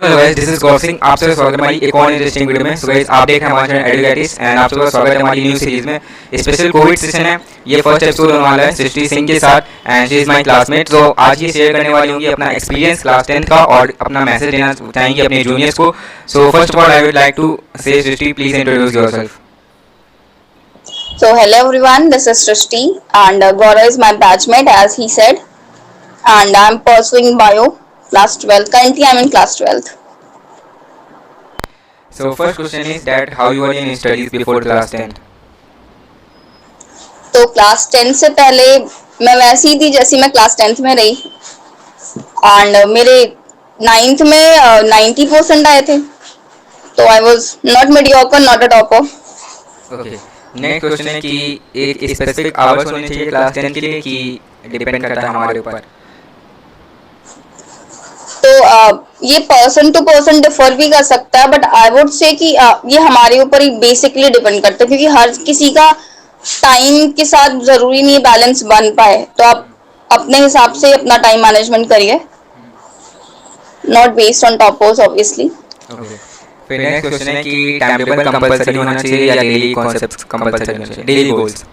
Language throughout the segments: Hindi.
दिस इज़ गौर सिंह आप सबका स्वागत है हमारी एक और इंटरेस्टिंग वीडियो में। सो गाइस आप देख रहे हैं हमारे चैनल एडुकेटिस एंड आप सबका स्वागत है हमारी न्यू सीरीज़ में। स्पेशल कोविड सेशन है। ये फ़र्स्ट एपिसोड होने वाला है सृष्टि सिंह के साथ and she is my classmate so आज ये शेयर करने वाली होंगी अपना एक्सपीरियंस क्लास टेंथ का और अपना मैसेज देना चाहेंगी अपने जूनियर्स को। So first of all I would like to say Srishti please introduce yourself So hello everyone, this is Srishti and uh, Gaurav is my batchmate as he said. And I'm pursuing bio. Class 12. Currently I'm in class 12th. So first question is that how you were in studies before class 10th? तो क्लास 10 से पहले मैं वैसी थी जैसी मैं क्लास 10th में रही एंड मेरे नाइन्थ में नाइन्टी परसेंट आए थे तो I was not mediocre not a topper okay next question है कि एक स्पेसिफिक आवर्स होने चाहिए क्लास 10 के लिए कि डिपेंड करता है हमारे ऊपर तो uh, ये पर्सन टू पर्सन डिफर भी कर सकता है बट आई वुड से कि uh, ये हमारे ऊपर ही बेसिकली डिपेंड करता है क्योंकि हर किसी का टाइम के साथ ज़रूरी नहीं बैलेंस बन पाए। तो आप अपने हिसाब से अपना टाइम मैनेजमेंट करिए। Not based on toppers obviously फिर नेक्स्ट क्वेश्चन है कि टाइम टेबल कंपलसरी होना चाहिए या डेली कॉन्सेप्ट्स कंपलसरी होना चाहिए? डेली गोल्स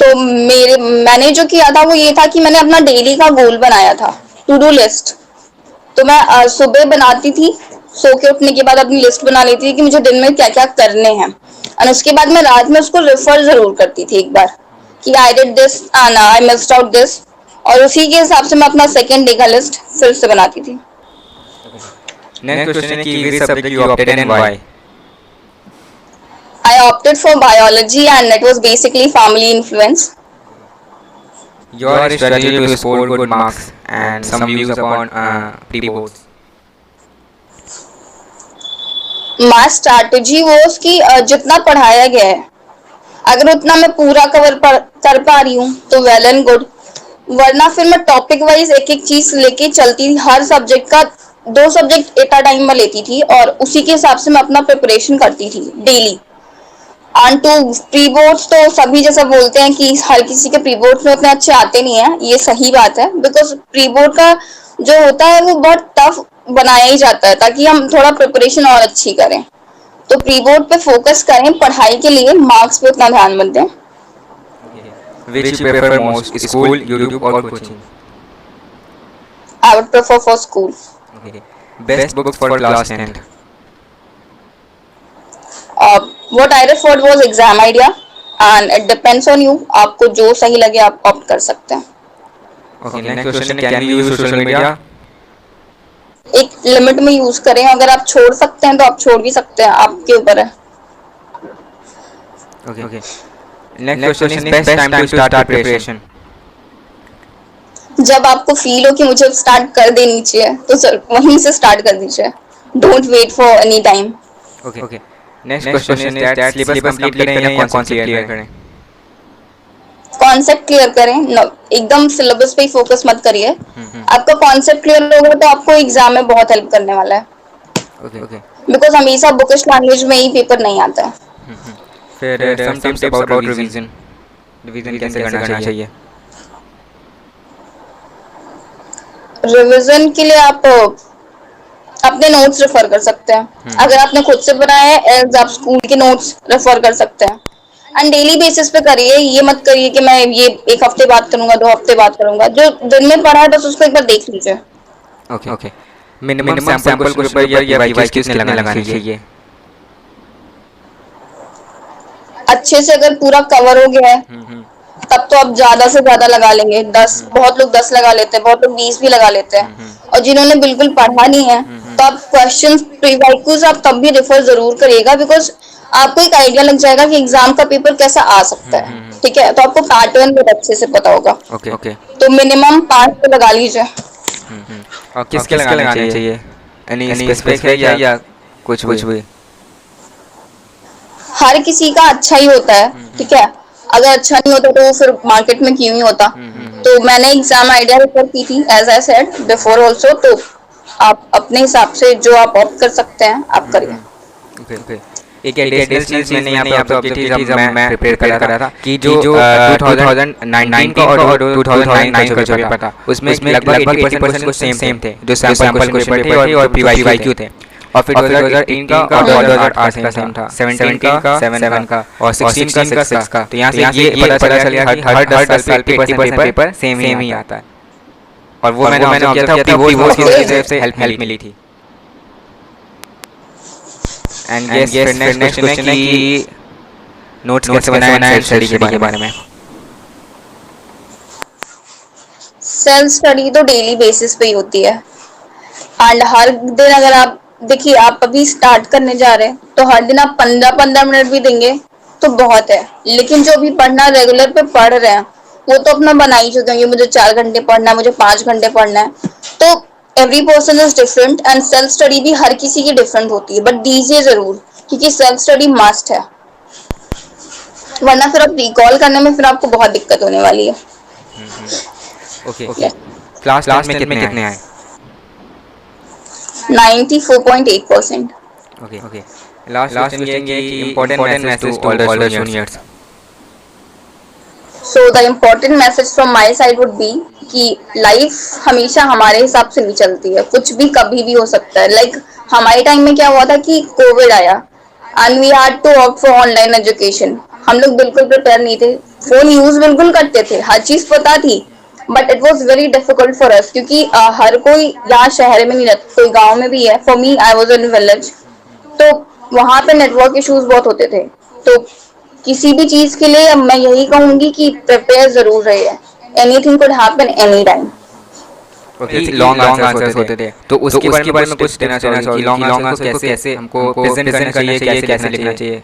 तो मेरे, मैंने जो किया था वो ये था कि मैंने अपना डेली का गोल बनाया था टू डू लिस्ट तो मैं सुबह बनाती थी, सो के उठने के बाद अपनी लिस्ट बना लेती थी कि मुझे दिन में क्या क्या करने हैं। और उसके बाद मैं रात में उसको रेफर ज़रूर करती थी एक बार, कि I did this and I missed out this और उसी के हिसाब से मैं अपना सेकेंड डे का लिस्ट फिर से बनाती थी। क्वेश्चन है कि which subject you opted and why I opted for biology and it was basically family influence. Your strategy to score good marks and some views upon uh, pre-boards. My strategy was कि अ, जितना पढ़ाया गया है अगर उतना मैं पूरा कवर कर पा रही हूँ तो वेल एंड गुड वरना फिर मैं टॉपिक वाइज एक एक चीज़ लेके चलती थी हर सब्जेक्ट का दो सब्जेक्ट एट अ टाइम में लेती थी और उसी के हिसाब से मैं अपना प्रिपरेशन करती थी daily and to pre boards तो सभी जैसा बोलते हैं कि हर किसी के प्री बोर्ड्स में उतने अच्छे आते नहीं है ये सही बात है बिकॉज़ प्री बोर्ड का जो होता है वो बहुत टफ बनाया ही जाता है ताकि हम थोड़ा प्रिपरेशन और अच्छी करें तो प्री बोर्ड पे फोकस करें पढ़ाई के लिए मार्क्स पे उतना ध्यान मत दें Which you prefer most, school, YouTube or coaching? I would prefer for school Okay. Best books for class 10th. What I referred was exam idea and it depends on you आपको जो सही लगे आप ऑप्ट कर सकते हैं Okay. Next question can we use social एक लिमिट में यूज़ करें अगर आप छोड़ सकते हैं तो आप छोड़ भी सकते हैं आपके ऊपर है Okay. Okay. Next, question is best time to start preparation. जब आपको फील हो कि मुझे स्टार्ट कर देनी चाहिए तो सर वहीं से स्टार्ट कर दीजिए don't wait for any time Okay. Okay. Next, question, is that syllabus complete करें या concept clear करें? कॉन्सेप्ट क्लियर करें no, एकदम सिलेबस पे ही फोकस मत करिए आपका कॉन्सेप्ट क्लियर होगा तो आपको एग्ज़ाम में बहुत हेल्प करने वाला है Okay. Okay. बिकॉज़ हमेशा बुकिश लैंग्वेज में ही पेपर नहीं आता है फिर some tips about revision. Revision कैसे करना चाहिए? रिवीजन के लिए आप अपने नोट्स रेफर कर सकते हैं। अगर आपने खुद से बनाया है आप स्कूल के नोट्स रेफर कर सकते हैं। एंड डेली बेसिस पे करिए ये मत करिए कि मैं ये एक हफ़्ते बाद करूँगा दो हफ़्ते बाद करूँगा। जो दिन में पढ़ा है बस उसको एक बार देख लीजिए। Okay. Okay. Minimum sample question paper या device कितने लगाने चाहिए? अच्छे से अगर पूरा कवर हो गया है हम्म, तब तो आप ज़्यादा से ज़्यादा लगा लेंगे। दस बहुत लोग दस लगा लेते हैं बहुत लोग बीस भी लगा लेते हैं। और जिन्होंने बिल्कुल पढ़ा नहीं है तो आप क्वेश्चन आप तब भी रेफर ज़रूर करिएगा बिकॉज़ आपको एक आइडिया लग जाएगा कि एग्ज़ाम का पेपर कैसा आ सकता है। ठीक है? तो आपको पैटर्न बहुत अच्छे से पता होगा। Okay. Okay. तो मिनिमम पाँच तो लगा लीजिए। और किसके लगाने चाहिए? Any specific है या या कुछ कुछ भी? हर किसी का अच्छा ही होता है ठीक है? अगर अच्छा नहीं होता तो वो फिर मार्केट में क्यों ही होता? तो मैंने एग्ज़ाम आइडिया रेफर की थी as I said before also तो आप अपने हिसाब से जो आप ऑप्ट कर सकते हैं आप करिए। Okay. Okay. एक एडिशनल चीज़ मैंने यहाँ पे ऑब्ज़र्व थी जब मैं प्रिपेयर कर रहा था कि जो टू थाउज़ेंड नाइनटीन का और टू थाउज़ेंड नाइन का जो पेपर था। उसमें लगभग एटी परसेंट क्वेश्चन सेम थे जो सैंपल क्वेश्चन पेपर थे और पीवाईक्यू थे। और फिर 2018 का और 2008 का सेम था। 17 का 7 का और 16 का 6 का। तो यहाँ से ये पता चला कि हर हर 10 साल पे 80% पेपर सेम ही। आता है। और वो मैंने मैंने किया था पीवो वो की तरफ़ से हेल्प हेल्प मिली थी। एंड यस फिर नेक्स्ट क्वेश्चन है कि नोट्स कैसे बनाए सेल्फ स्टडी के बारे में सेल्फ स्टडी तो डेली बेसिस पे ही होती है। एंड हर दिन अगर आप देखिए आप अभी स्टार्ट करने जा रहे हैं तो हर दिन आप पंद्रह पंद्रह मिनट भी देंगे तो बहुत है। लेकिन जो भी पढ़ना रेगुलर पे पढ़ रहे हैं वो तो अपना बना ही चुके हैं मुझे चार घंटे पढ़ना है मुझे पाँच घंटे पढ़ना है। तो every person is different and self study भी हर किसी की डिफरेंट होती है बट दीजिए ज़रूर क्योंकि सेल्फ स्टडी मस्ट है। वरना फिर आप रिकॉल करने में फिर आपको बहुत दिक्कत होने वाली है। ओके ओके क्लास क्लास में कितने कितने आए? 94.8 percent Okay. Okay. Last, last question ये कि important message to older juniors. So the important message from my side would be कि लाइफ हमेशा हमारे हिसाब से नहीं चलती है। कुछ भी कभी भी हो सकता है। लाइक like, हमारे टाइम में क्या हुआ था कि कोविड आया। And we had to opt for online education हम लोग बिल्कुल प्रिपेयर नहीं थे। फ़ोन यूज़ बिल्कुल करते थे। हर चीज़ पता थी। But it was very difficult for us क्योंकि uh, हर कोई यहाँ शहर में नहीं रहता कोई गाँव में भी है। For me I was in village तो वहाँ पे नेटवर्क इश्यूज़ बहुत होते थे। तो किसी भी चीज़ के लिए मैं यही कहूँगी कि प्रिपेयर ज़रूर रहे anything could happen any time long long answers होते थे। तो उसके बारे में कुछ देना कि लॉन्ग आंसर्स को कैसे हमको प्रेजेंट करना चाहिए कैसे कैसे लिखना चाहिए?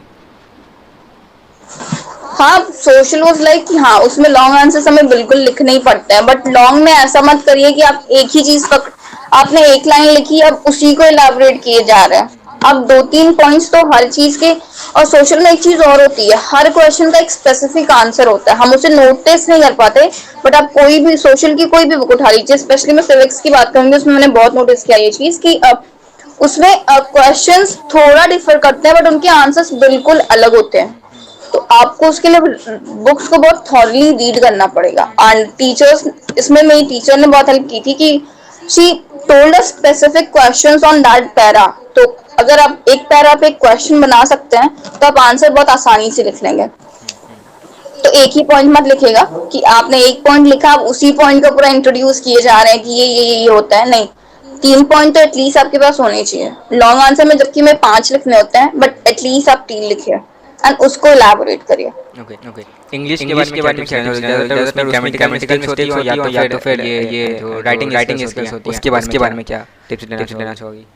हाँ सोशल वॉज़ लाइक हाँ उसमें लॉन्ग आंसर हमें बिल्कुल लिखना ही पड़ता है बट लॉन्ग में ऐसा मत करिए कि आप एक ही चीज़ पक आपने एक लाइन लिखी अब उसी को इलाबोरेट किए जा रहे हैं। अब दो तीन पॉइंट्स तो हर चीज़ के और सोशल में एक चीज़ और होती है, हर क्वेश्चन का एक स्पेसिफिक आंसर होता है। हम उसे नोटिस नहीं कर पाते बट आप कोई भी सोशल की कोई भी बुक उठा लीजिए स्पेशली मैं सिविक्स की बात करूँगी, उसमें मैंने बहुत नोटिस किया ये चीज़ कि उसमें क्वेश्चंस थोड़ा डिफर करते हैं बट उनके आंसर्स बिल्कुल अलग होते हैं। तो आपको उसके लिए बुक्स को बहुत थॉरली रीड करना पड़ेगा। एंड टीचर्स इसमें मेरी टीचर ने बहुत हेल्प की थी कि she told a specific questions on that para तो अगर आप एक पैरा पे एक क्वेश्चन बना सकते हैं तो आप आंसर बहुत आसानी से लिख लेंगे। तो एक ही पॉइंट मत लिखेगा कि आपने एक पॉइंट लिखा आप उसी पॉइंट को पूरा इंट्रोड्यूस किए जा रहे हैं कि ये ये ये होता है। नहीं तीन पॉइंट तो एटलीस्ट आपके पास होने चाहिए। लॉन्ग आंसर में जबकि मैं पाँच लिखने होते हैं बट एटलीस्ट आप तीन लिखिए। एंड उसको इलैबोरेट करिए। ओके ओके इंग्लिश के बारे में हैं? ज़्यादातर उसमें ग्रामेटिकल मिस्टेक्स होती है या तो फिर ये ये जो राइटिंग राइटिंग स्किल्स होती है? उसके बारे में बारे में क्या टिप्स देना चाहोगी?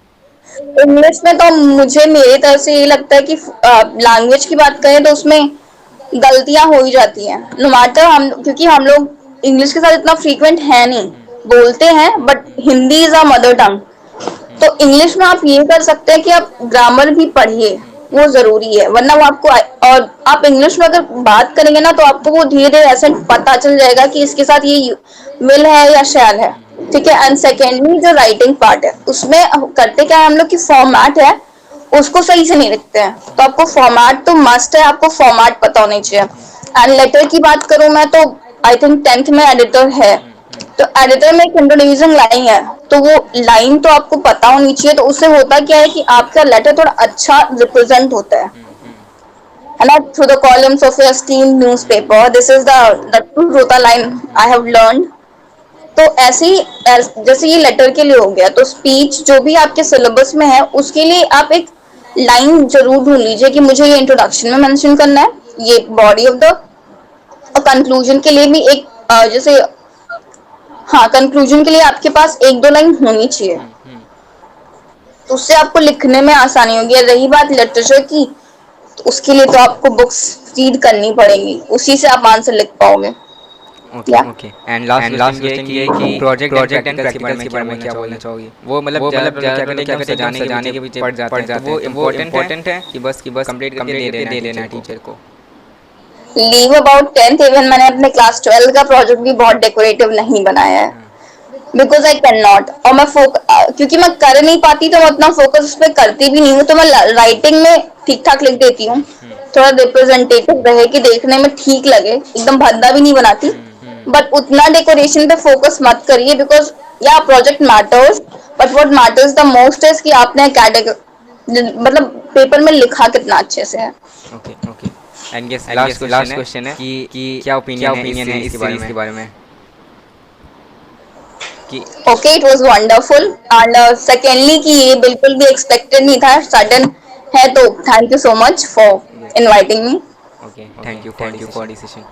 इंग्लिश में तो मुझे मेरी तरफ़ से ये लगता है कि लैंग्वेज की बात करें तो उसमें गलतियाँ हो ही जाती हैं। नो मैटर हम, क्योंकि हम लोग इंग्लिश के साथ इतना फ्रीक्वेंट है नहीं। बोलते हैं but Hindi is a mother tongue तो इंग्लिश में आप ये कर सकते हैं कि आप ग्रामर भी पढ़िए, वो ज़रूरी है। वरना वो आपको और आप इंग्लिश में अगर बात करेंगे ना तो आपको वो धीरे धीरे ऐसे पता चल जाएगा कि इसके साथ ये, मिल है या शैल है। ठीक है? एंड सेकेंडली जो राइटिंग पार्ट है, उसमें करते क्या है हम लोग की फॉर्मेट है, उसको सही से नहीं लिखते हैं। तो आपको फॉर्मेट तो मस्ट है, आपको फॉर्मेट पता होनी चाहिए। एंड लेटर की बात करूँ मैं तो आई थिंक टेंथ में एडिटर है। तो एडिटर में एक इंट्रोड्यूसिंग लाइन है तो वो लाइन तो आपको पता होनी चाहिए। तो उससे होता क्या है कि आपका लेटर थोड़ा अच्छा रिप्रेजेंट होता है। and not through the columns of your esteemed newspaper. This is the the Rota line I have learned. तो ऐसे ही जैसे ये लेटर के लिए हो गया तो स्पीच जो भी आपके सिलेबस में है उसके लिए आप एक लाइन ज़रूर ढूंढ लीजिए कि मुझे ये इंट्रोडक्शन में मेंशन करना है ये बॉडी ऑफ़ द कंक्लूजन के लिए भी एक जैसे हाँ कंक्लूजन के लिए आपके पास एक दो लाइन होनी चाहिए। तो उससे आपको लिखने में आसानी होगी रही बात लिटरेचर की तो उसके लिए तो आपको बुक्स रीड करनी पड़ेगी उसी से आप आंसर लिख पाओगे। Okay okay and last last ये कि प्रोजेक्ट प्रोजेक्ट एंड प्रैक्टिकल्स के बारे में क्या बोलना चाहोगी? वो मतलब मतलब क्या कहते क्या जाने जाने के पीछे पड़ जाते हैं? वो इंपॉर्टेंट है कि बस कि बस कंप्लीट करके दे दे देना टीचर को। लीव अबाउट टेंथ इवन मैंने अपने क्लास ट्वेल्व का प्रोजेक्ट भी बहुत डेकोरेटिव नहीं बनाया है। बिकॉज़ आई कैन नॉट और मैं फोक क्योंकि मैं कर नहीं पाती तो मैं उतना फोकस उस पर करती भी नहीं हूँ तो मैं राइटिंग में ठीक ठाक लिख देती हूँ। थोड़ा रिप्रेजेंटेटिव रहे कि देखने में ठीक लगे। एकदम भद्दा भी नहीं बनाती। बट उतना डेकोरेशन पे फोकस मत करिए बिकॉज़ या project matters but what matters the most is कि आपने मतलब पेपर में लिखा कितना अच्छे से है। Okay okay and guess last last question है कि कि क्या ओपिनियन क्या ओपिनियन है इस सीरीज़ के बारे में? कि okay it was wonderful and secondly कि ये बिल्कुल भी एक्सपेक्टेड नहीं था। सडन है तो thank you so much for inviting me okay thank you thank you for decision